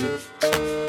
Música